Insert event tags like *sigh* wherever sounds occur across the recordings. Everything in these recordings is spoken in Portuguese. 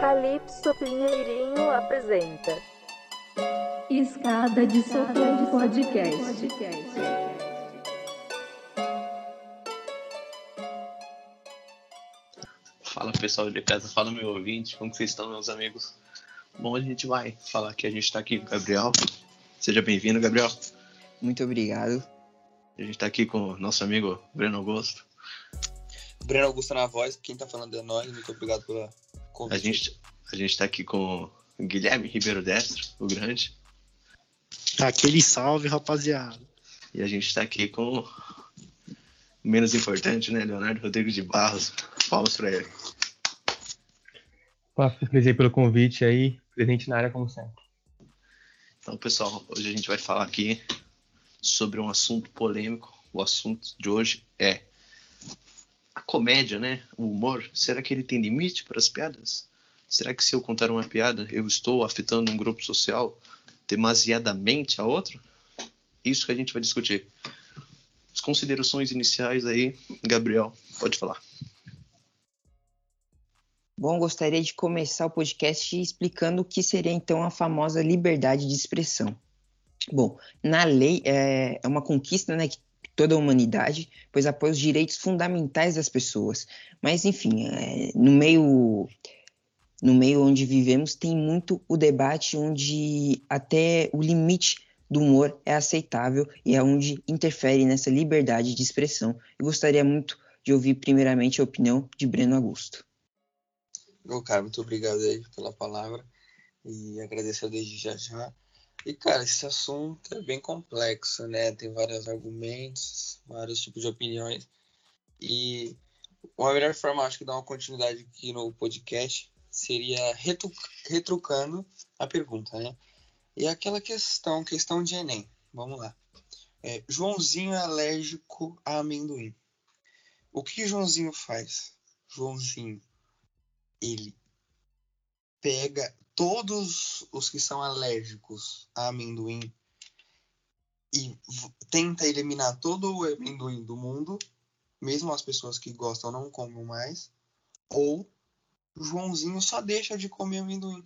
Calypso Pinheirinho apresenta Escada de Solteiro Podcast. Fala pessoal de casa, fala meu ouvinte, como vocês estão, meus amigos? Bom, a gente vai falar que a gente está aqui com o Gabriel. Seja bem-vindo, Gabriel. Muito obrigado. A gente está aqui com o nosso amigo Breno Augusto. Breno Augusto na voz, quem tá falando é nós, muito obrigado pela A gente a gente está aqui com o Guilherme Ribeiro Destro, o grande. Aquele salve, rapaziada. E a gente está aqui com o menos importante, né, Leonardo Rodrigues de Barros. Palmas para ele. Aí pelo convite aí, presente na área como sempre. Então, pessoal, hoje a gente vai falar aqui sobre um assunto polêmico. O assunto de hoje é a comédia, né? O humor. Será que ele tem limite para as piadas? Será que se eu contar uma piada, eu estou afetando um grupo social demasiadamente a outro? Isso que a gente vai discutir. As considerações iniciais aí, Gabriel, pode falar. Bom, gostaria de começar o podcast explicando o que seria então a famosa liberdade de expressão. Bom, na lei é, é uma conquista né, que toda a humanidade, pois apoia os direitos fundamentais das pessoas. Mas, enfim, é, no meio no meio onde vivemos tem muito o debate onde até o limite do humor é aceitável e é onde interfere nessa liberdade de expressão. Eu gostaria muito de ouvir primeiramente a opinião de Breno Augusto. Ô, cara, muito obrigado aí pela palavra e agradecer desde já já. E, cara, esse assunto é bem complexo, né? Tem vários argumentos, vários tipos de opiniões. E uma melhor forma, acho que dar uma continuidade aqui no podcast seria retru retrucando a pergunta, né? E aquela questão, questão de Enem. Vamos lá. É, Joãozinho é alérgico a amendoim. O que Joãozinho faz? Joãozinho ele pega todos os que são alérgicos a amendoim e tenta eliminar todo o amendoim do mundo, mesmo as pessoas que gostam não comem mais, ou Joãozinho só deixa de comer amendoim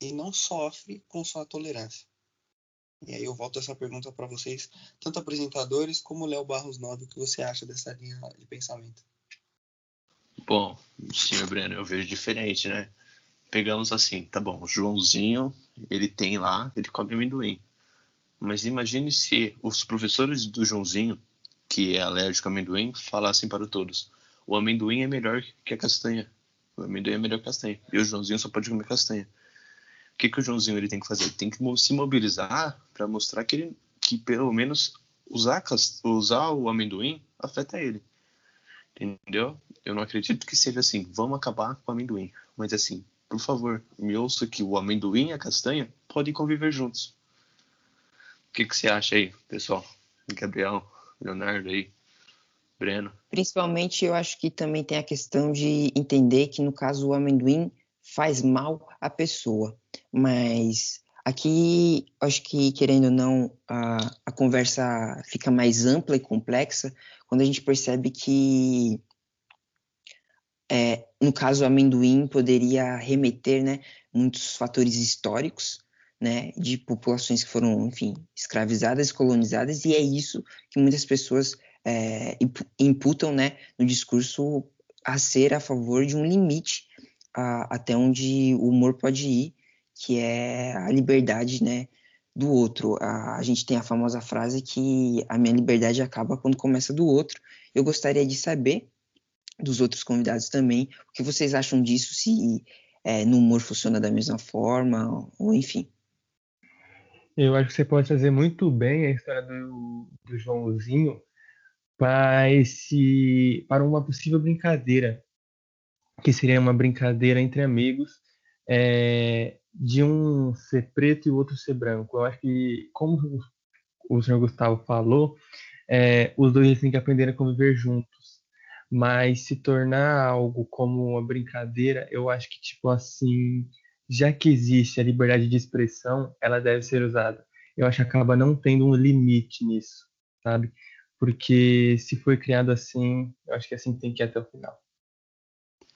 e não sofre com sua tolerância. E aí eu volto essa pergunta para vocês, tanto apresentadores como Léo Barros Nobre, o que você acha dessa linha de pensamento? Bom, senhor Breno, eu vejo diferente, né? Pegamos assim, tá bom, o Joãozinho, ele tem lá, ele come amendoim. Mas imagine se os professores do Joãozinho, que é alérgico a amendoim, falassem para todos: o amendoim é melhor que a castanha. O amendoim é melhor que a castanha. E o Joãozinho só pode comer castanha. O que, que o Joãozinho ele tem que fazer? Ele tem que se mobilizar para mostrar que, ele, que pelo menos usar, usar o amendoim afeta ele. Entendeu? Eu não acredito que seja assim, vamos acabar com o amendoim. Mas assim, por favor, me ouça que o amendoim e a castanha podem conviver juntos. O que, que você acha aí, pessoal? Gabriel, Leonardo aí, Breno. Principalmente eu acho que também tem a questão de entender que no caso o amendoim faz mal à pessoa. Mas aqui acho que, querendo ou não, a, a conversa fica mais ampla e complexa quando a gente percebe que é, no caso, o amendoim poderia remeter né, muitos fatores históricos né, de populações que foram, enfim, escravizadas, colonizadas, e é isso que muitas pessoas é, imputam né, no discurso a ser a favor de um limite a, até onde o humor pode ir, que é a liberdade né, do outro. A, a gente tem a famosa frase que a minha liberdade acaba quando começa do outro. Eu gostaria de saber dos outros convidados também. O que vocês acham disso? Se é, no humor funciona da mesma forma, ou enfim. Eu acho que você pode trazer muito bem a história do, do Joãozinho para esse para uma possível brincadeira que seria uma brincadeira entre amigos é, de um ser preto e o outro ser branco. Eu acho que como o senhor Gustavo falou, é, os dois têm que aprender a conviver juntos mas se tornar algo como uma brincadeira, eu acho que, tipo assim, já que existe a liberdade de expressão, ela deve ser usada. Eu acho que acaba não tendo um limite nisso, sabe? Porque se foi criado assim, eu acho que assim tem que ir até o final.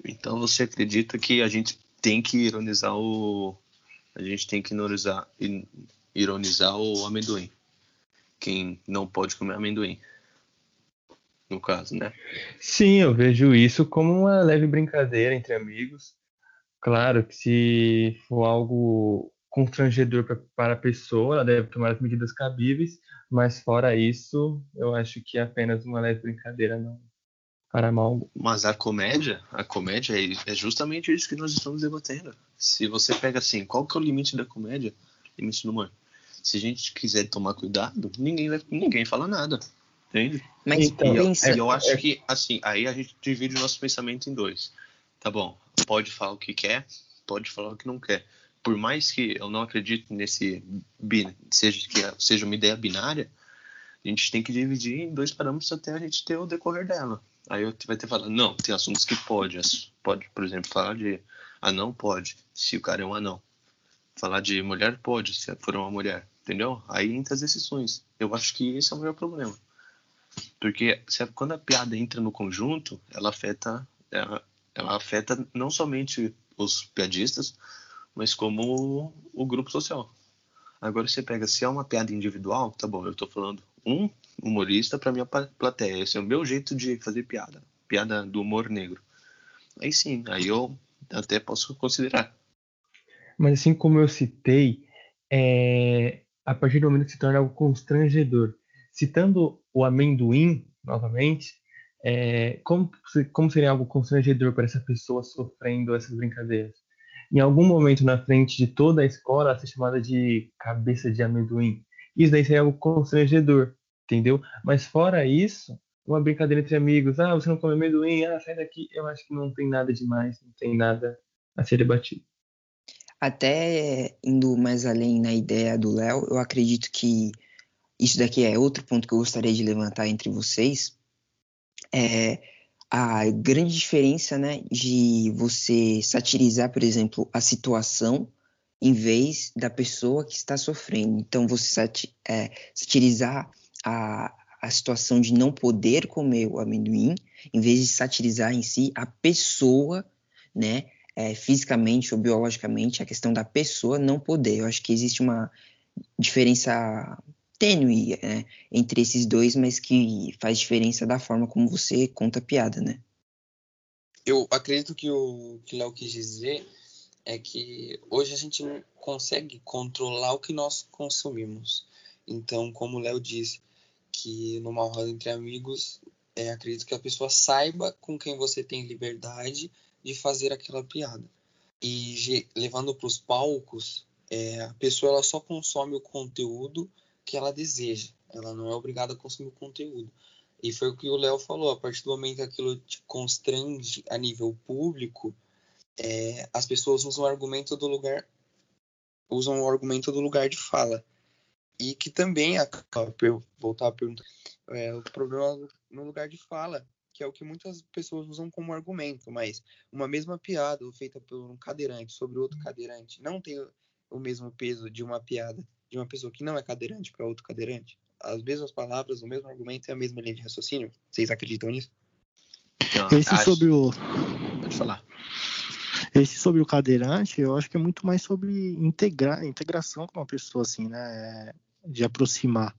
Então você acredita que a gente tem que ironizar o. A gente tem que ironizar, ironizar o amendoim. Quem não pode comer amendoim. No caso, né? Sim, eu vejo isso como uma leve brincadeira entre amigos. Claro que se for algo constrangedor pra, para a pessoa, ela deve tomar as medidas cabíveis, mas fora isso, eu acho que é apenas uma leve brincadeira, não para mal. Mas a comédia, a comédia é, é justamente isso que nós estamos debatendo. Se você pega assim, qual que é o limite da comédia? Limite do humor. Se a gente quiser tomar cuidado, ninguém vai, ninguém fala nada. Entende? Mas então, eu, pensa, eu acho que, assim, aí a gente divide o nosso pensamento em dois. Tá bom, pode falar o que quer, pode falar o que não quer. Por mais que eu não acredite nesse, seja, que seja uma ideia binária, a gente tem que dividir em dois parâmetros até a gente ter o decorrer dela. Aí eu vai ter falado, não, tem assuntos que pode, pode, por exemplo, falar de anão pode, se o cara é um anão. Falar de mulher pode, se for uma mulher, entendeu? Aí entra as decisões. Eu acho que esse é o maior problema. Porque se, quando a piada entra no conjunto, ela afeta, ela, ela afeta não somente os piadistas, mas como o, o grupo social. Agora você pega, se é uma piada individual, tá bom, eu tô falando um humorista para minha plateia. Esse é o meu jeito de fazer piada. Piada do humor negro. Aí sim, aí eu até posso considerar. Mas assim como eu citei, é, a partir do momento que se torna algo constrangedor. Citando o amendoim, novamente, é, como, como seria algo constrangedor para essa pessoa sofrendo essas brincadeiras? Em algum momento na frente de toda a escola, ser chamada de cabeça de amendoim. Isso daí seria algo constrangedor entendeu? Mas fora isso, uma brincadeira entre amigos, ah, você não come amendoim, ah, sai daqui, eu acho que não tem nada demais, não tem nada a ser debatido. Até indo mais além na ideia do Léo, eu acredito que isso daqui é outro ponto que eu gostaria de levantar entre vocês, é a grande diferença, né, de você satirizar, por exemplo, a situação em vez da pessoa que está sofrendo. Então, você é, satirizar a, a situação de não poder comer o amendoim, em vez de satirizar em si a pessoa, né, é, fisicamente ou biologicamente, a questão da pessoa não poder. Eu acho que existe uma diferença tênue né, entre esses dois, mas que faz diferença da forma como você conta a piada, né? Eu acredito que o que Léo quis dizer é que hoje a gente não consegue controlar o que nós consumimos. Então, como o Léo disse, que numa roda entre amigos, é, acredito que a pessoa saiba com quem você tem liberdade de fazer aquela piada. E levando para os palcos, é, a pessoa ela só consome o conteúdo que ela deseja. Ela não é obrigada a consumir o conteúdo. E foi o que o Léo falou. A partir do momento que aquilo te constrange a nível público, é, as pessoas usam o argumento do lugar usam o argumento do lugar de fala e que também acaba voltar a pergunta é, o problema no lugar de fala que é o que muitas pessoas usam como argumento mas uma mesma piada feita por um cadeirante sobre outro cadeirante não tem o mesmo peso de uma piada de uma pessoa que não é cadeirante para outro cadeirante as mesmas palavras o mesmo argumento e a mesma linha de raciocínio vocês acreditam nisso então, esse acho... sobre o pode falar esse sobre o cadeirante, eu acho que é muito mais sobre integrar, integração com uma pessoa, assim, né? de aproximar.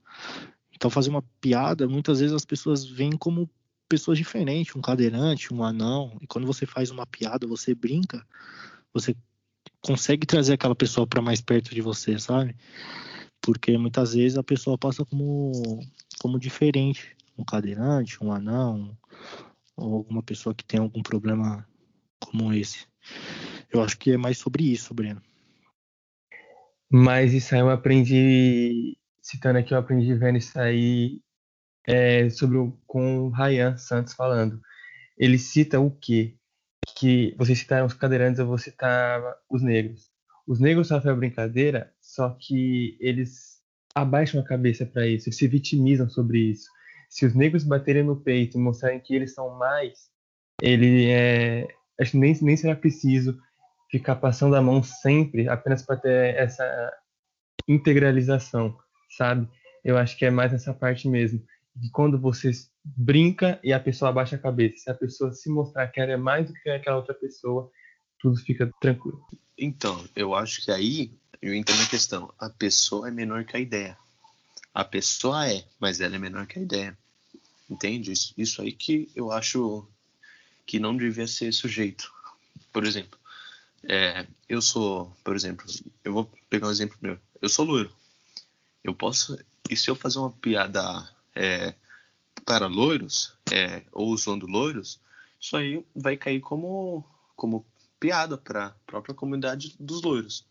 Então, fazer uma piada, muitas vezes as pessoas veem como pessoas diferentes, um cadeirante, um anão. E quando você faz uma piada, você brinca, você consegue trazer aquela pessoa para mais perto de você, sabe? Porque muitas vezes a pessoa passa como, como diferente, um cadeirante, um anão, ou alguma pessoa que tem algum problema como esse. Eu acho que é mais sobre isso, Breno. Mas isso aí eu aprendi, citando aqui, eu aprendi vendo isso aí é, sobre o, com o Ryan Santos falando. Ele cita o quê? Que vocês citaram os cadeirantes, eu vou citar os negros. Os negros sofrem a brincadeira, só que eles abaixam a cabeça para isso, eles se vitimizam sobre isso. Se os negros baterem no peito e mostrarem que eles são mais, ele é, acho que nem, nem será preciso ficar passando a mão sempre apenas para ter essa integralização, sabe? Eu acho que é mais essa parte mesmo. De quando você brinca e a pessoa abaixa a cabeça. Se a pessoa se mostrar que ela é mais do que aquela outra pessoa, tudo fica tranquilo. Então, eu acho que aí eu entro na questão. A pessoa é menor que a ideia. A pessoa é, mas ela é menor que a ideia. Entende? Isso, isso aí que eu acho que não devia ser sujeito. Por exemplo, é, eu sou, por exemplo, eu vou pegar um exemplo meu. Eu sou loiro. Eu posso, e se eu fazer uma piada é, para loiros, é, ou usando loiros, isso aí vai cair como, como piada para a própria comunidade dos loiros.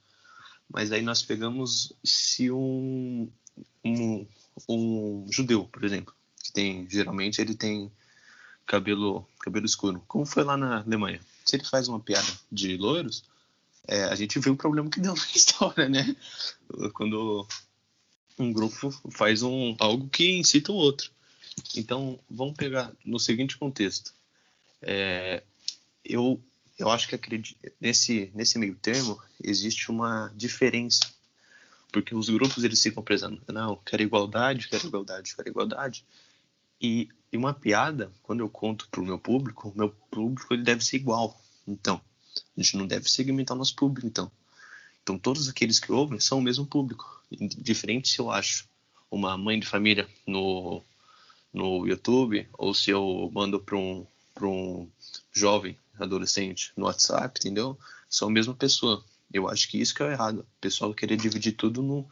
Mas aí nós pegamos se um, um, um judeu, por exemplo, que tem geralmente ele tem cabelo cabelo escuro, como foi lá na Alemanha. Se ele faz uma piada de loiros, é, a gente vê o problema que deu *laughs* na história, né? Quando um grupo faz um algo que incita o outro. Então, vamos pegar no seguinte contexto. É, eu eu acho que acredito, nesse nesse meio termo existe uma diferença. Porque os grupos eles ficam prezando não quero igualdade quero igualdade quero igualdade. E, e uma piada quando eu conto para o meu público o meu público ele deve ser igual. Então a gente não deve segmentar o nosso público então. Então todos aqueles que ouvem são o mesmo público diferente se eu acho uma mãe de família no no YouTube ou se eu mando para um para um jovem adolescente no WhatsApp, entendeu? São a mesma pessoa. Eu acho que isso que é errado. O pessoal querer dividir tudo no,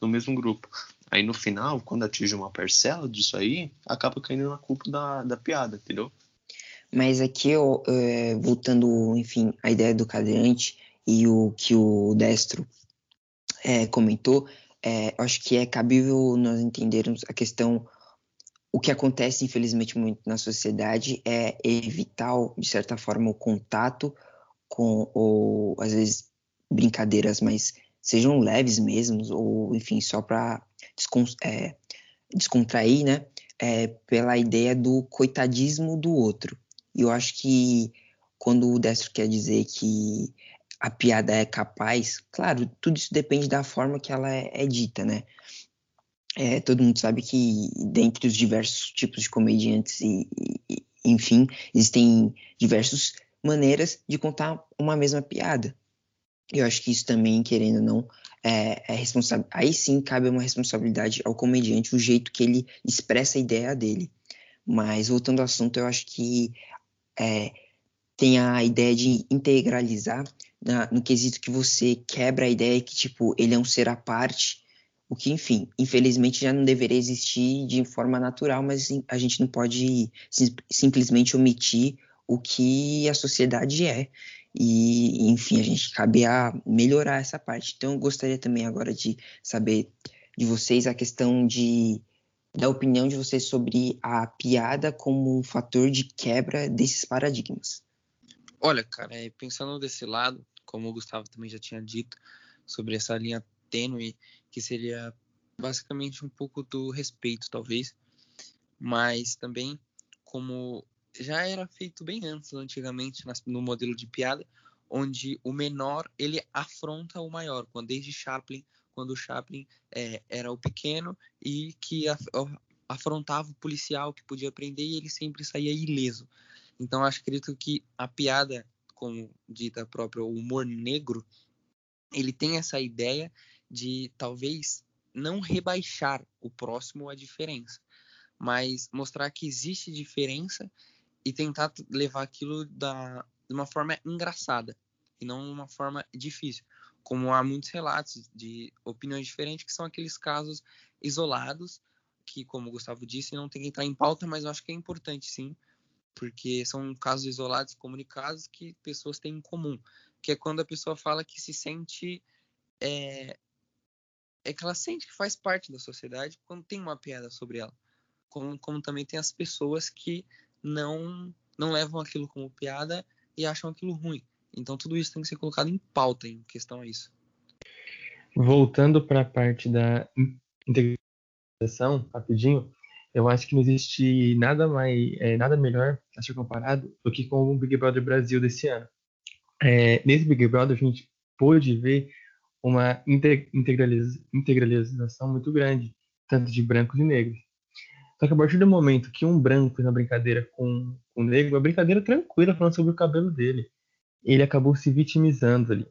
no mesmo grupo. Aí no final, quando atinge uma parcela disso aí, acaba caindo na culpa da, da piada, entendeu? Mas aqui, eu, é, voltando, enfim, à ideia do cadeirante e o que o Destro é, comentou, é, acho que é cabível nós entendermos a questão o que acontece, infelizmente, muito na sociedade é evitar, de certa forma, o contato com, ou às vezes, brincadeiras, mas sejam leves mesmo, ou enfim, só para descon é, descontrair, né? É, pela ideia do coitadismo do outro. E eu acho que quando o Destro quer dizer que a piada é capaz, claro, tudo isso depende da forma que ela é, é dita, né? É, todo mundo sabe que dentre os diversos tipos de comediantes e, e, enfim, existem diversas maneiras de contar uma mesma piada. Eu acho que isso também, querendo ou não, é, é responsável. Aí sim cabe uma responsabilidade ao comediante, o jeito que ele expressa a ideia dele. Mas voltando ao assunto, eu acho que é, tem a ideia de integralizar na, no quesito que você quebra a ideia que tipo ele é um ser à parte o que, enfim, infelizmente já não deveria existir de forma natural, mas a gente não pode sim, simplesmente omitir o que a sociedade é. E, enfim, a gente cabe a melhorar essa parte. Então, eu gostaria também agora de saber de vocês a questão de da opinião de vocês sobre a piada como um fator de quebra desses paradigmas. Olha, cara, é, pensando desse lado, como o Gustavo também já tinha dito, sobre essa linha tênue que seria basicamente um pouco do respeito, talvez, mas também como já era feito bem antes, antigamente, no modelo de piada, onde o menor ele afronta o maior, quando desde Chaplin, quando o Chaplin é, era o pequeno e que afrontava o policial que podia prender e ele sempre saía ileso. Então acho acredito que a piada, como dita própria, o humor negro, ele tem essa ideia de talvez não rebaixar o próximo a diferença, mas mostrar que existe diferença e tentar levar aquilo da, de uma forma engraçada e não uma forma difícil. Como há muitos relatos de opiniões diferentes, que são aqueles casos isolados, que, como o Gustavo disse, não tem que entrar em pauta, mas eu acho que é importante sim, porque são casos isolados, comunicados, que pessoas têm em comum. Que é quando a pessoa fala que se sente é, é que ela sente que faz parte da sociedade quando tem uma piada sobre ela. Como, como também tem as pessoas que não, não levam aquilo como piada e acham aquilo ruim. Então tudo isso tem que ser colocado em pauta em questão a isso. Voltando para a parte da integração, rapidinho, eu acho que não existe nada mais, é, nada melhor a ser comparado do que com o Big Brother Brasil desse ano. É, nesse Big Brother a gente pôde ver uma integralização muito grande, tanto de brancos e negros. Só que a partir do momento que um branco fez uma brincadeira com um negro, uma brincadeira tranquila falando sobre o cabelo dele. ele acabou se vitimizando ali.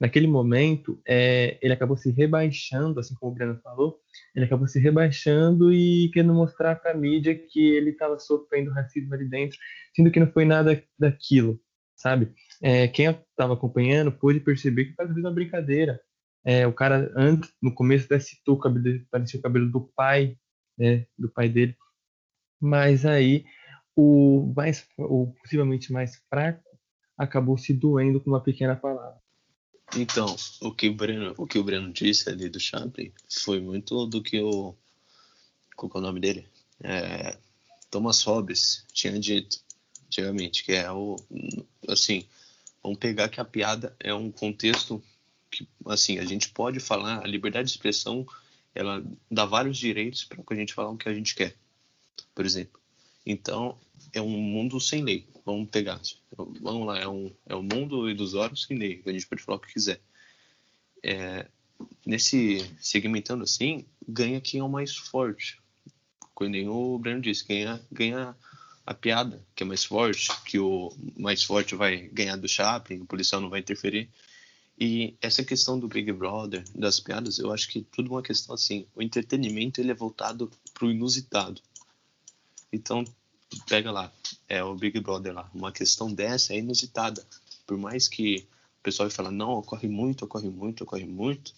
Naquele momento, é, ele acabou se rebaixando, assim como o Breno falou, ele acabou se rebaixando e querendo mostrar para a mídia que ele estava sofrendo racismo ali dentro, sendo que não foi nada daquilo, sabe? É, quem estava acompanhando pôde perceber que estava fazendo uma brincadeira. É, o cara, antes, no começo, até citou o cabelo, parecia o cabelo do pai, né, do pai dele, mas aí o mais, o possivelmente mais fraco acabou se doendo com uma pequena palavra. Então, o que o Breno, o que o Breno disse ali do Chaplin foi muito do que o qual é o nome dele? É, Thomas Hobbes tinha dito antigamente, que é o assim, vamos pegar que a piada é um contexto que assim, a gente pode falar, a liberdade de expressão, ela dá vários direitos para a gente falar o que a gente quer. Por exemplo, então, é um mundo sem lei. Vamos pegar. Vamos lá, é um, é um mundo ilusório sem lei. A gente pode falar o que quiser. É, nesse segmentando assim, ganha quem é o mais forte. Como o Breno disse, ganha, ganha a piada, que é mais forte, que o mais forte vai ganhar do Chaplin, o policial não vai interferir. E essa questão do Big Brother, das piadas, eu acho que tudo uma questão assim. O entretenimento ele é voltado para o inusitado. Então, pega lá, é o Big Brother lá, uma questão dessa é inusitada. Por mais que o pessoal fala, não, ocorre muito, ocorre muito, ocorre muito,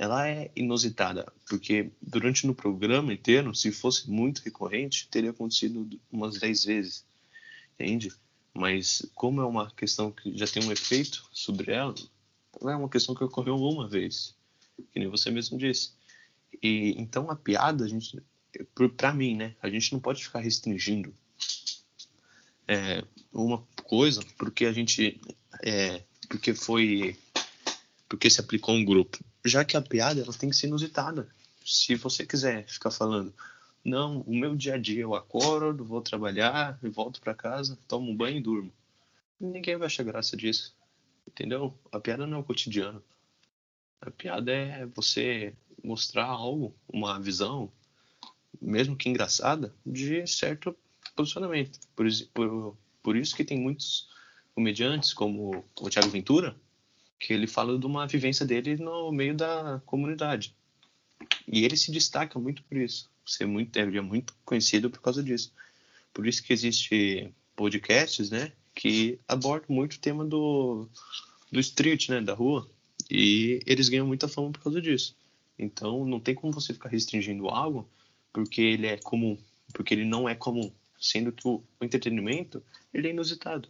ela é inusitada, porque durante no programa inteiro, se fosse muito recorrente, teria acontecido umas 10 vezes, entende? Mas como é uma questão que já tem um efeito sobre ela, ela é uma questão que ocorreu uma vez, que nem você mesmo disse. E então a piada, a gente para mim, né? A gente não pode ficar restringindo é, uma coisa porque a gente é, porque foi porque se aplicou um grupo, já que a piada ela tem que ser inusitada. Se você quiser ficar falando, não, o meu dia a dia eu acordo, vou trabalhar, volto para casa, tomo um banho e durmo. Ninguém vai achar graça disso, entendeu? A piada não é o cotidiano. A piada é você mostrar algo, uma visão, mesmo que engraçada, de certo posicionamento. Por, por, por isso que tem muitos comediantes, como o Thiago Ventura, que ele fala de uma vivência dele no meio da comunidade. E ele se destaca muito por isso. Ser muito, é, muito conhecido por causa disso. Por isso que existe podcasts, né, que abordam muito o tema do, do street, né, da rua. E eles ganham muita fama por causa disso. Então, não tem como você ficar restringindo algo porque ele é comum, porque ele não é comum, sendo que o, o entretenimento ele é inusitado.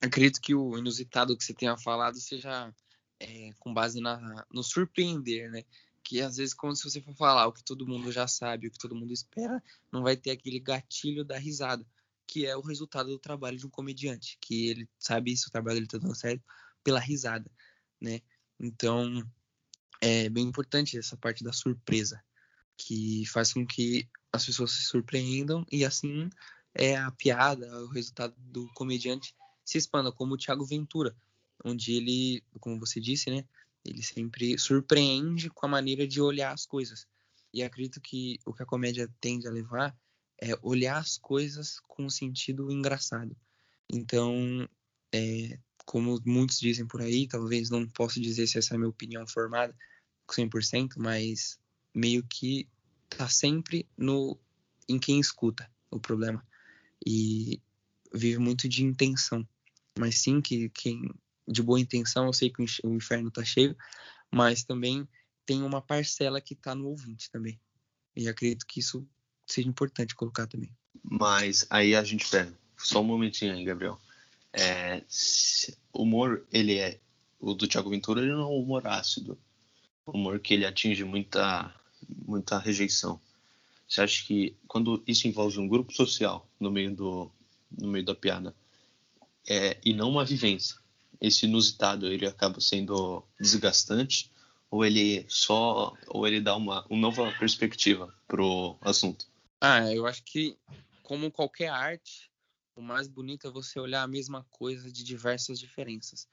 Acredito que o inusitado que você tenha falado seja é, com base na, no surpreender, né? Que às vezes, se você for falar o que todo mundo já sabe, o que todo mundo espera, não vai ter aquele gatilho da risada, que é o resultado do trabalho de um comediante, que ele sabe se o trabalho dele tá dando certo pela risada, né? Então, é bem importante essa parte da surpresa que faz com que as pessoas se surpreendam e assim é a piada, o resultado do comediante se expanda, como o Thiago Ventura, onde ele, como você disse, né, ele sempre surpreende com a maneira de olhar as coisas. E acredito que o que a comédia tende a levar é olhar as coisas com um sentido engraçado. Então, é, como muitos dizem por aí, talvez não posso dizer se essa é a minha opinião formada 100%, mas meio que tá sempre no em quem escuta o problema e vive muito de intenção. Mas sim que quem de boa intenção, eu sei que o inferno tá cheio, mas também tem uma parcela que tá no ouvinte também. E acredito que isso seja importante colocar também. Mas aí a gente pega, só um momentinho aí, Gabriel. É, humor, ele é o do Thiago Ventura, ele não é um humor ácido. Humor que ele atinge muita muita rejeição. Você acha que quando isso envolve um grupo social no meio do no meio da piada é, e não uma vivência, esse inusitado ele acaba sendo desgastante ou ele só ou ele dá uma, uma nova perspectiva pro assunto? Ah, eu acho que como qualquer arte, o mais bonito é você olhar a mesma coisa de diversas diferenças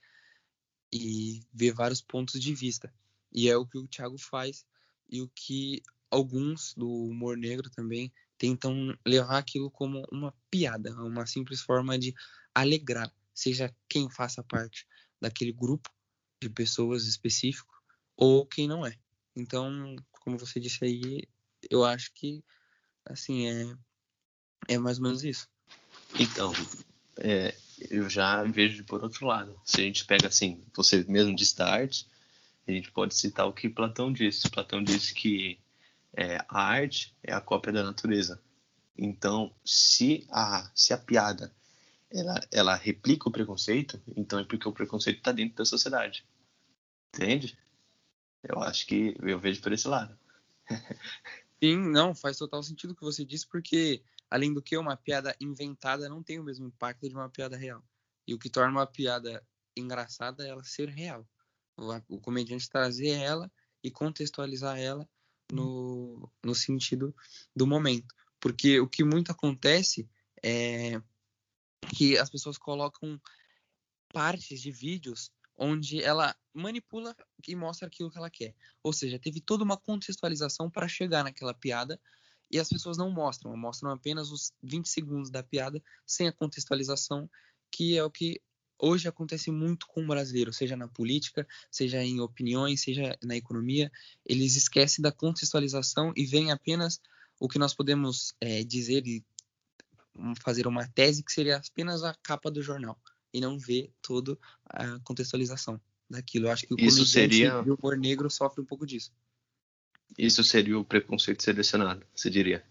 e ver vários pontos de vista. E é o que o Thiago faz e o que alguns do humor negro também tentam levar aquilo como uma piada, uma simples forma de alegrar, seja quem faça parte daquele grupo de pessoas específico ou quem não é. Então, como você disse aí, eu acho que assim é é mais ou menos isso. Então, é, eu já vejo por outro lado. Se a gente pega assim, você mesmo da arte, a gente pode citar o que Platão disse. Platão disse que é, a arte é a cópia da natureza. Então, se a, se a piada ela, ela replica o preconceito, então é porque o preconceito está dentro da sociedade. Entende? Eu acho que eu vejo por esse lado. *laughs* Sim, não, faz total sentido o que você disse, porque além do que uma piada inventada não tem o mesmo impacto de uma piada real. E o que torna uma piada engraçada é ela ser real. O, o comediante trazer ela e contextualizar ela no, no sentido do momento. Porque o que muito acontece é que as pessoas colocam partes de vídeos onde ela manipula e mostra aquilo que ela quer. Ou seja, teve toda uma contextualização para chegar naquela piada e as pessoas não mostram, mostram apenas os 20 segundos da piada sem a contextualização, que é o que hoje acontece muito com o brasileiro, seja na política, seja em opiniões, seja na economia. Eles esquecem da contextualização e veem apenas o que nós podemos é, dizer e fazer uma tese que seria apenas a capa do jornal e não ver toda a contextualização daquilo. Eu acho que o Isso seria... o humor negro sofre um pouco disso. Isso seria o preconceito selecionado, você diria?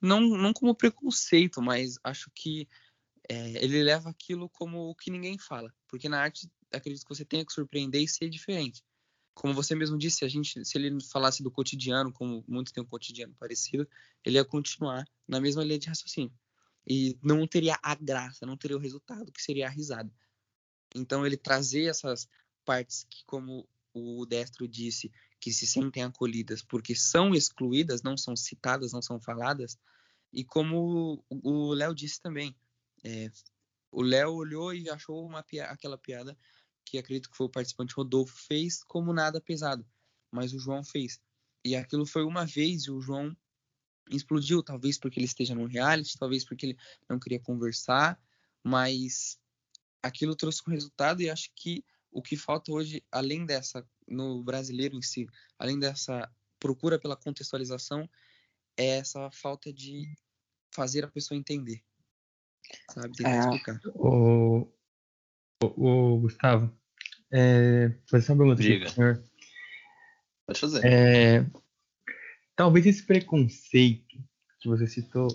Não, não como preconceito, mas acho que é, ele leva aquilo como o que ninguém fala. Porque na arte, acredito que você tenha que surpreender e ser diferente. Como você mesmo disse, a gente, se ele falasse do cotidiano, como muitos têm um cotidiano parecido, ele ia continuar na mesma linha de raciocínio. E não teria a graça, não teria o resultado, que seria a risada. Então, ele trazer essas partes que, como o Destro disse, que se sentem acolhidas porque são excluídas, não são citadas, não são faladas, e como o Léo disse também, é, o Léo olhou e achou uma aquela piada que acredito que foi o participante Rodolfo fez como nada pesado, mas o João fez. E aquilo foi uma vez e o João explodiu, talvez porque ele esteja no reality, talvez porque ele não queria conversar, mas aquilo trouxe um resultado e acho que o que falta hoje, além dessa, no brasileiro em si, além dessa procura pela contextualização, é essa falta de fazer a pessoa entender sabe? Tentar é. explicar. O, o, o Gustavo, é, fazer uma pergunta Diga. senhor. Pode fazer. É, talvez esse preconceito que você citou,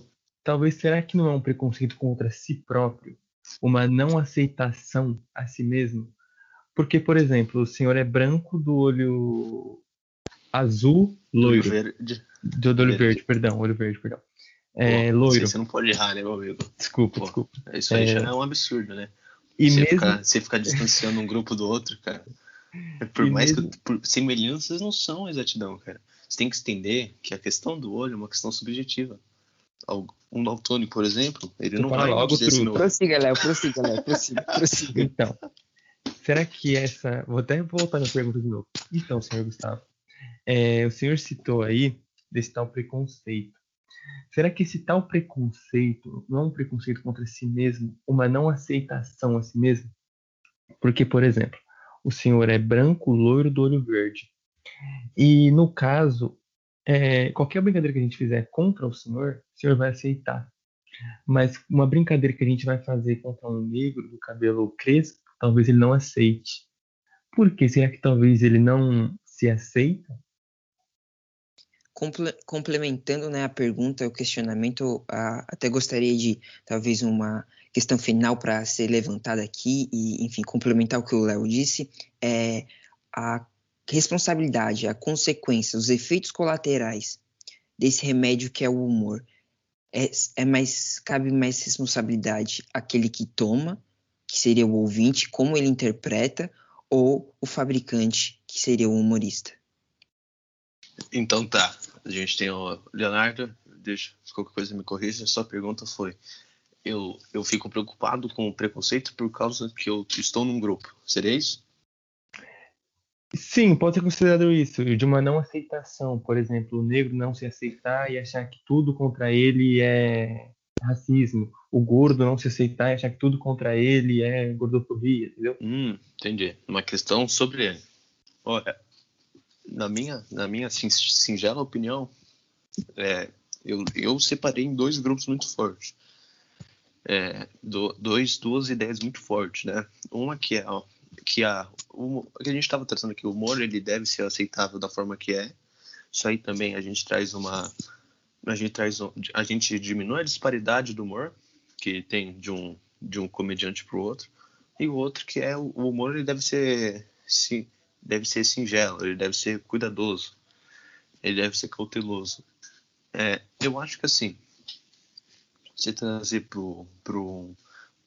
talvez será que não é um preconceito contra si próprio? Uma não aceitação a si mesmo? Porque, por exemplo, o senhor é branco do olho azul, loiro. Do olho verde. Do, do olho verde. verde, perdão, olho verde, perdão. É, Pô, loiro. Você não pode errar, né, meu amigo? Desculpa, Pô, desculpa. Isso aí é... já é um absurdo, né? E você, mesmo... ficar, você ficar distanciando um grupo do outro, cara. *laughs* Por e mais mesmo... que por, semelhanças não são exatidão, cara. Você tem que entender que a questão do olho é uma questão subjetiva. Um daltônico, por exemplo, ele não vai logo dizer assim, Prossiga, Léo, prossiga, Léo, prossiga, prossiga. *laughs* Então, será que essa... Vou até voltar na pergunta de novo. Então, senhor Gustavo, é, o senhor citou aí desse tal preconceito. Será que esse tal preconceito não é um preconceito contra si mesmo, uma não aceitação a si mesmo? Porque, por exemplo, o senhor é branco, loiro, do olho verde. E no caso, é, qualquer brincadeira que a gente fizer contra o senhor, o senhor vai aceitar. Mas uma brincadeira que a gente vai fazer contra um negro do cabelo crespo, talvez ele não aceite. Por que será que talvez ele não se aceita? Comple complementando né, a pergunta, o questionamento, a, até gostaria de talvez uma questão final para ser levantada aqui e, enfim, complementar o que o Léo disse, é a responsabilidade, a consequência, os efeitos colaterais desse remédio que é o humor. É, é mais cabe mais responsabilidade aquele que toma, que seria o ouvinte, como ele interpreta, ou o fabricante, que seria o humorista. Então tá. A gente tem o Leonardo. Deixa, qualquer coisa me corrija. Sua pergunta foi: eu, eu fico preocupado com o preconceito por causa que eu estou num grupo. Seria isso? Sim, pode ser considerado isso, de uma não aceitação, por exemplo, o negro não se aceitar e achar que tudo contra ele é racismo, o gordo não se aceitar e achar que tudo contra ele é gordofobia, entendeu? Hum, entendi. Uma questão sobre ele. Olha, na minha, na minha singela opinião, é, eu, eu separei em dois grupos muito fortes. É, do, dois, duas ideias muito fortes, né? Uma que é que a, o, que a gente estava tratando aqui, o humor ele deve ser aceitável da forma que é. Isso aí também a gente traz uma a gente traz a gente diminui a disparidade do humor que tem de um de um comediante para o outro e o outro que é o humor ele deve ser sim, deve ser singelo ele deve ser cuidadoso ele deve ser cauteloso é, eu acho que assim você trazer pro pro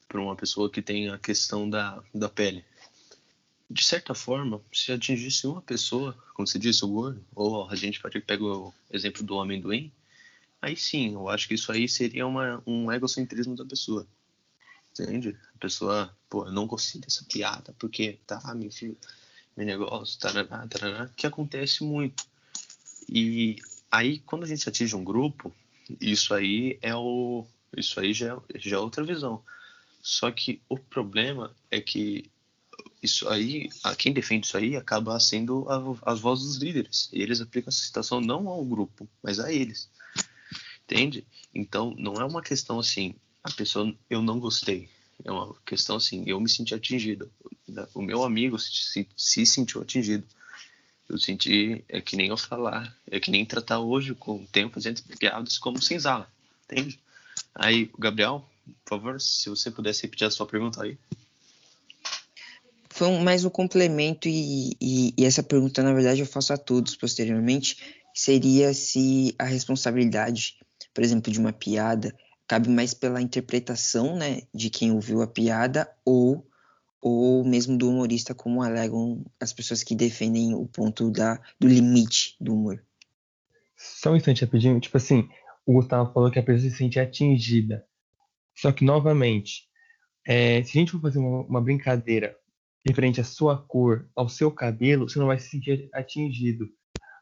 para uma pessoa que tem a questão da, da pele de certa forma, se atingisse uma pessoa, como você disse, o gordo, ou a gente pode pegar o exemplo do amendoim, aí sim, eu acho que isso aí seria uma, um egocentrismo da pessoa. Entende? A pessoa, pô, eu não gostei dessa piada, porque tá, meu filho, negócio, tarará, tarará, que acontece muito. E aí, quando a gente atinge um grupo, isso aí é o. Isso aí já, já é outra visão. Só que o problema é que isso aí, quem defende isso aí acaba sendo a, as vozes dos líderes. E eles aplicam essa situação não ao grupo, mas a eles. Entende? Então, não é uma questão assim, a pessoa, eu não gostei. É uma questão assim, eu me senti atingido. O meu amigo se, se sentiu atingido. Eu senti, é que nem eu falar, é que nem tratar hoje com o tempo fazendo piadas como senzala, entende? Aí, Gabriel, por favor, se você pudesse repetir a sua pergunta aí. Foi mais um complemento, e, e, e, essa pergunta, na verdade, eu faço a todos posteriormente, seria se a responsabilidade, por exemplo, de uma piada cabe mais pela interpretação né, de quem ouviu a piada ou, ou mesmo do humorista, como alegam as pessoas que defendem o ponto da, do limite do humor. Só um instante rapidinho, tipo assim, o Gustavo falou que a pessoa se sente atingida. Só que, novamente, é, se a gente for fazer uma, uma brincadeira referente à sua cor, ao seu cabelo, você não vai se sentir atingido.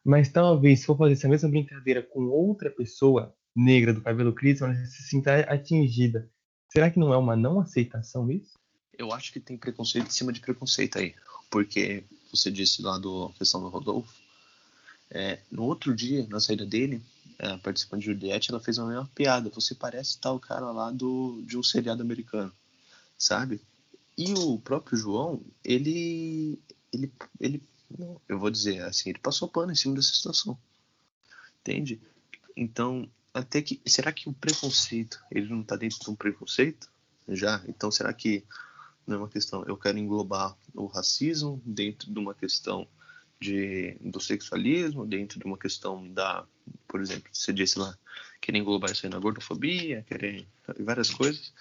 Mas talvez, se for fazer essa mesma brincadeira com outra pessoa negra do cabelo você vai se sentir atingida. Será que não é uma não aceitação isso? Eu acho que tem preconceito em cima de preconceito aí. Porque você disse lá do questão do Rodolfo. É, no outro dia, na saída dele, a participante de Juliette, ela fez uma mesma piada. Você parece tal cara lá do, de um seriado americano, sabe? E o próprio João, ele, ele, ele, eu vou dizer assim, ele passou pano em cima dessa situação, entende? Então, até que, será que o preconceito, ele não está dentro de um preconceito? Já? Então, será que não é uma questão, eu quero englobar o racismo dentro de uma questão de, do sexualismo, dentro de uma questão da, por exemplo, você disse lá, querer englobar isso aí na gordofobia, querer várias coisas.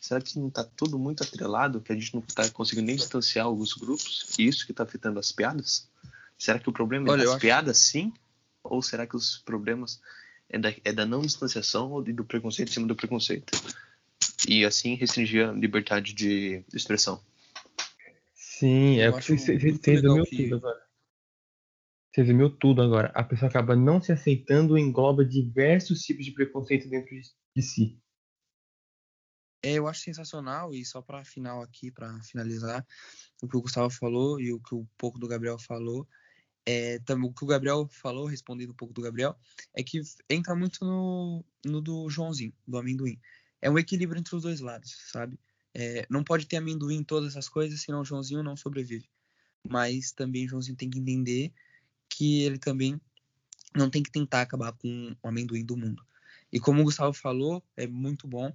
Será que não está tudo muito atrelado, que a gente não está conseguindo nem distanciar alguns grupos? E isso que está afetando as piadas? Será que o problema Olha, é acho... piadas, sim? Ou será que os problemas é da, é da não distanciação ou do preconceito em cima do preconceito? E assim restringir a liberdade de expressão. Sim, é você, você resumiu que... tudo agora. Você resumiu tudo agora. A pessoa acaba não se aceitando e engloba diversos tipos de preconceito dentro de, de si. É, eu acho sensacional, e só para final aqui, para finalizar, o que o Gustavo falou e o que um pouco do Gabriel falou, é, o que o Gabriel falou, respondendo um pouco do Gabriel, é que entra muito no, no do Joãozinho, do amendoim. É um equilíbrio entre os dois lados, sabe? É, não pode ter amendoim em todas essas coisas, senão o Joãozinho não sobrevive. Mas também o Joãozinho tem que entender que ele também não tem que tentar acabar com o amendoim do mundo. E como o Gustavo falou, é muito bom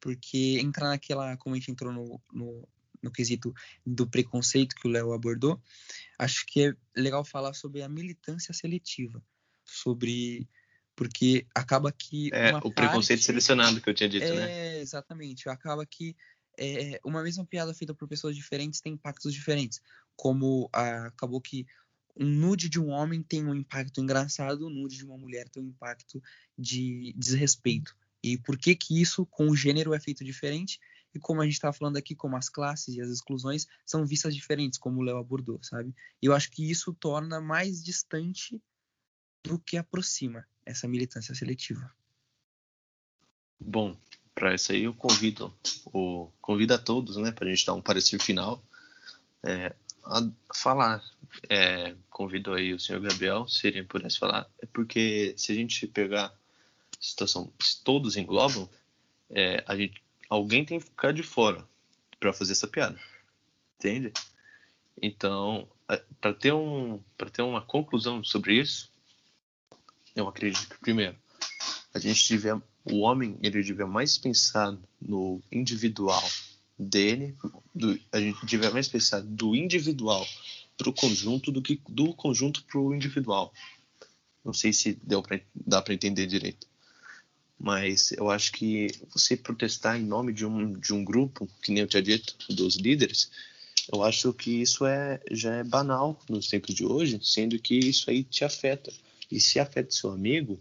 porque entrar naquela, como a gente entrou no, no, no quesito do preconceito que o Léo abordou, acho que é legal falar sobre a militância seletiva, sobre porque acaba que é o preconceito selecionado que eu tinha dito, é, né? Exatamente, acaba que é, uma mesma piada feita por pessoas diferentes tem impactos diferentes, como a, acabou que um nude de um homem tem um impacto engraçado, um nude de uma mulher tem um impacto de desrespeito. E por que que isso com o gênero é feito diferente? E como a gente está falando aqui, como as classes e as exclusões são vistas diferentes, como o Léo abordou, sabe? E eu acho que isso torna mais distante do que aproxima essa militância seletiva. Bom, para isso aí eu convido o convido a todos, né, para a gente dar um parecer final, é, a falar. É, convido aí o senhor Gabriel, se ele pudesse falar, é porque se a gente pegar a situação, se todos englobam, é, a gente, alguém tem que ficar de fora para fazer essa piada, entende? Então, para ter um, para ter uma conclusão sobre isso, eu acredito que primeiro a gente tiver o homem ele devia mais pensar no individual dele, do, a gente devia mais pensar do individual para o conjunto do que do conjunto para o individual. Não sei se deu pra, dá para entender direito, mas eu acho que você protestar em nome de um, de um grupo, que nem eu tinha dito, dos líderes, eu acho que isso é já é banal nos tempos de hoje, sendo que isso aí te afeta. E se afeta seu amigo,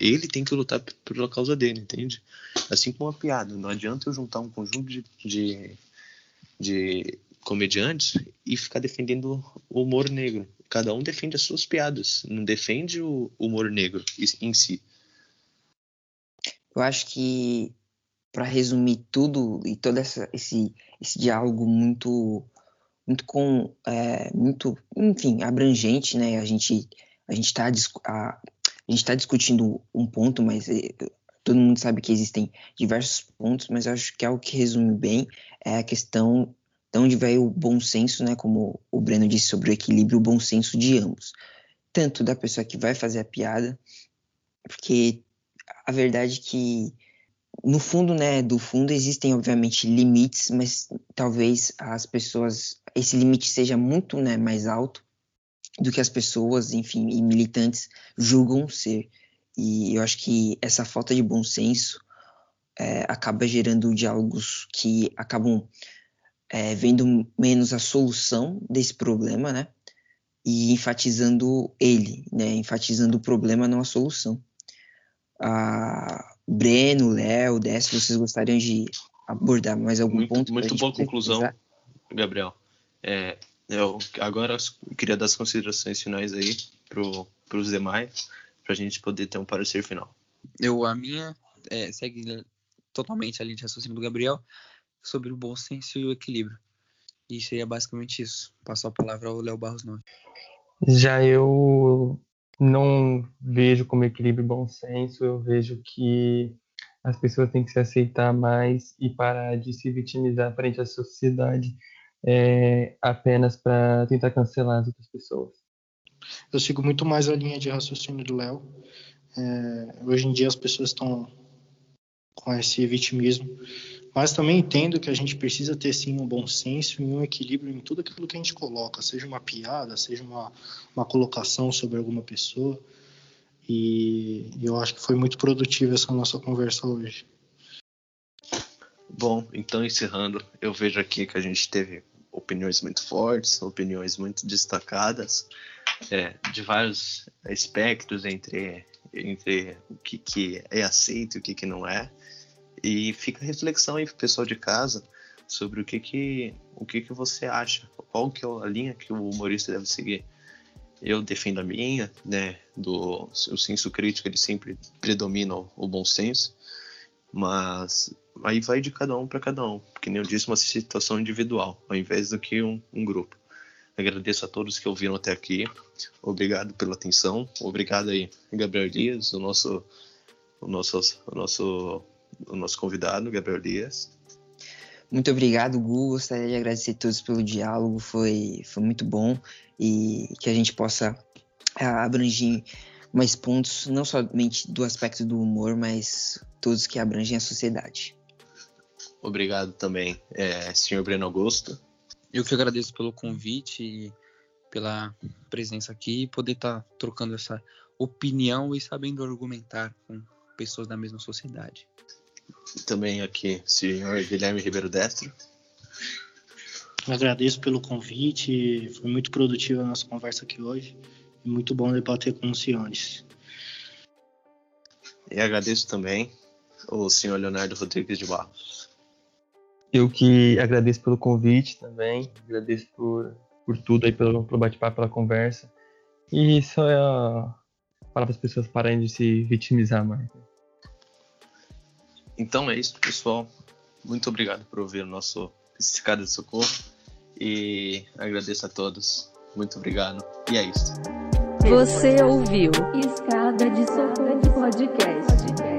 ele tem que lutar pela causa dele, entende? Assim como uma piada. Não adianta eu juntar um conjunto de, de, de comediantes e ficar defendendo o humor negro. Cada um defende as suas piadas, não defende o humor negro em si. Eu acho que para resumir tudo e todo essa, esse, esse diálogo muito muito com é, muito enfim abrangente né a gente a gente está a gente está discutindo um ponto, mas eh, todo mundo sabe que existem diversos pontos, mas acho que algo que resume bem é a questão de onde vai o bom senso, né? Como o Breno disse sobre o equilíbrio, o bom senso de ambos. Tanto da pessoa que vai fazer a piada, porque a verdade é que no fundo, né, do fundo existem obviamente limites, mas talvez as pessoas esse limite seja muito, né, mais alto do que as pessoas, enfim, e militantes julgam ser. E eu acho que essa falta de bom senso é, acaba gerando diálogos que acabam é, vendo menos a solução desse problema, né? E enfatizando ele, né? Enfatizando o problema, não a solução. A Breno, Léo, Décio, vocês gostariam de abordar mais algum muito, ponto? Muito boa conclusão, Gabriel. É, eu agora eu queria dar as considerações finais aí para os demais, para a gente poder ter um parecer final. Eu, a minha é, segue totalmente a linha de raciocínio do Gabriel sobre o bom senso e o equilíbrio. E seria basicamente isso. Passar a palavra ao Léo Barros Nove. Já eu não vejo como equilíbrio bom senso, eu vejo que as pessoas têm que se aceitar mais e parar de se vitimizar frente à sociedade é, apenas para tentar cancelar as outras pessoas. Eu sigo muito mais a linha de raciocínio do Léo. É, hoje em dia as pessoas estão com esse vitimismo, mas também entendo que a gente precisa ter sim um bom senso e um equilíbrio em tudo aquilo que a gente coloca, seja uma piada, seja uma, uma colocação sobre alguma pessoa. E eu acho que foi muito produtiva essa nossa conversa hoje. Bom, então encerrando, eu vejo aqui que a gente teve opiniões muito fortes, opiniões muito destacadas, é, de vários aspectos entre, entre o que, que é aceito e o que, que não é. E fica a reflexão aí pro pessoal de casa sobre o que que, o que, que você acha, qual que é a linha que o humorista deve seguir. Eu defendo a minha, né, do o senso crítico, ele sempre predomina o, o bom senso, mas aí vai de cada um para cada um, porque nem eu disse, uma situação individual, ao invés do que um, um grupo. Agradeço a todos que ouviram até aqui. Obrigado pela atenção. Obrigado aí, Gabriel Dias, o nosso, o nosso, o nosso, o nosso convidado, Gabriel Dias. Muito obrigado, Gu. Gostaria de agradecer a todos pelo diálogo. Foi, foi muito bom e que a gente possa ah, abranger mais pontos, não somente do aspecto do humor, mas todos que abrangem a sociedade. Obrigado também, é, senhor Breno Augusto. Eu que agradeço pelo convite e pela presença aqui e poder estar tá trocando essa opinião e sabendo argumentar com pessoas da mesma sociedade. Também aqui, senhor Guilherme Ribeiro Destro. Eu agradeço pelo convite, foi muito produtiva a nossa conversa aqui hoje muito bom debater com os senhores. E agradeço também o senhor Leonardo Rodrigues de Barros. Eu que agradeço pelo convite também, agradeço por, por tudo aí, pelo, pelo bate-papo, pela conversa. E só é falar para as pessoas pararem de se vitimizar mais. Então é isso, pessoal. Muito obrigado por ouvir o nosso Escada de Socorro e agradeço a todos. Muito obrigado. E é isso. Você ouviu Escada de Socorro Podcast.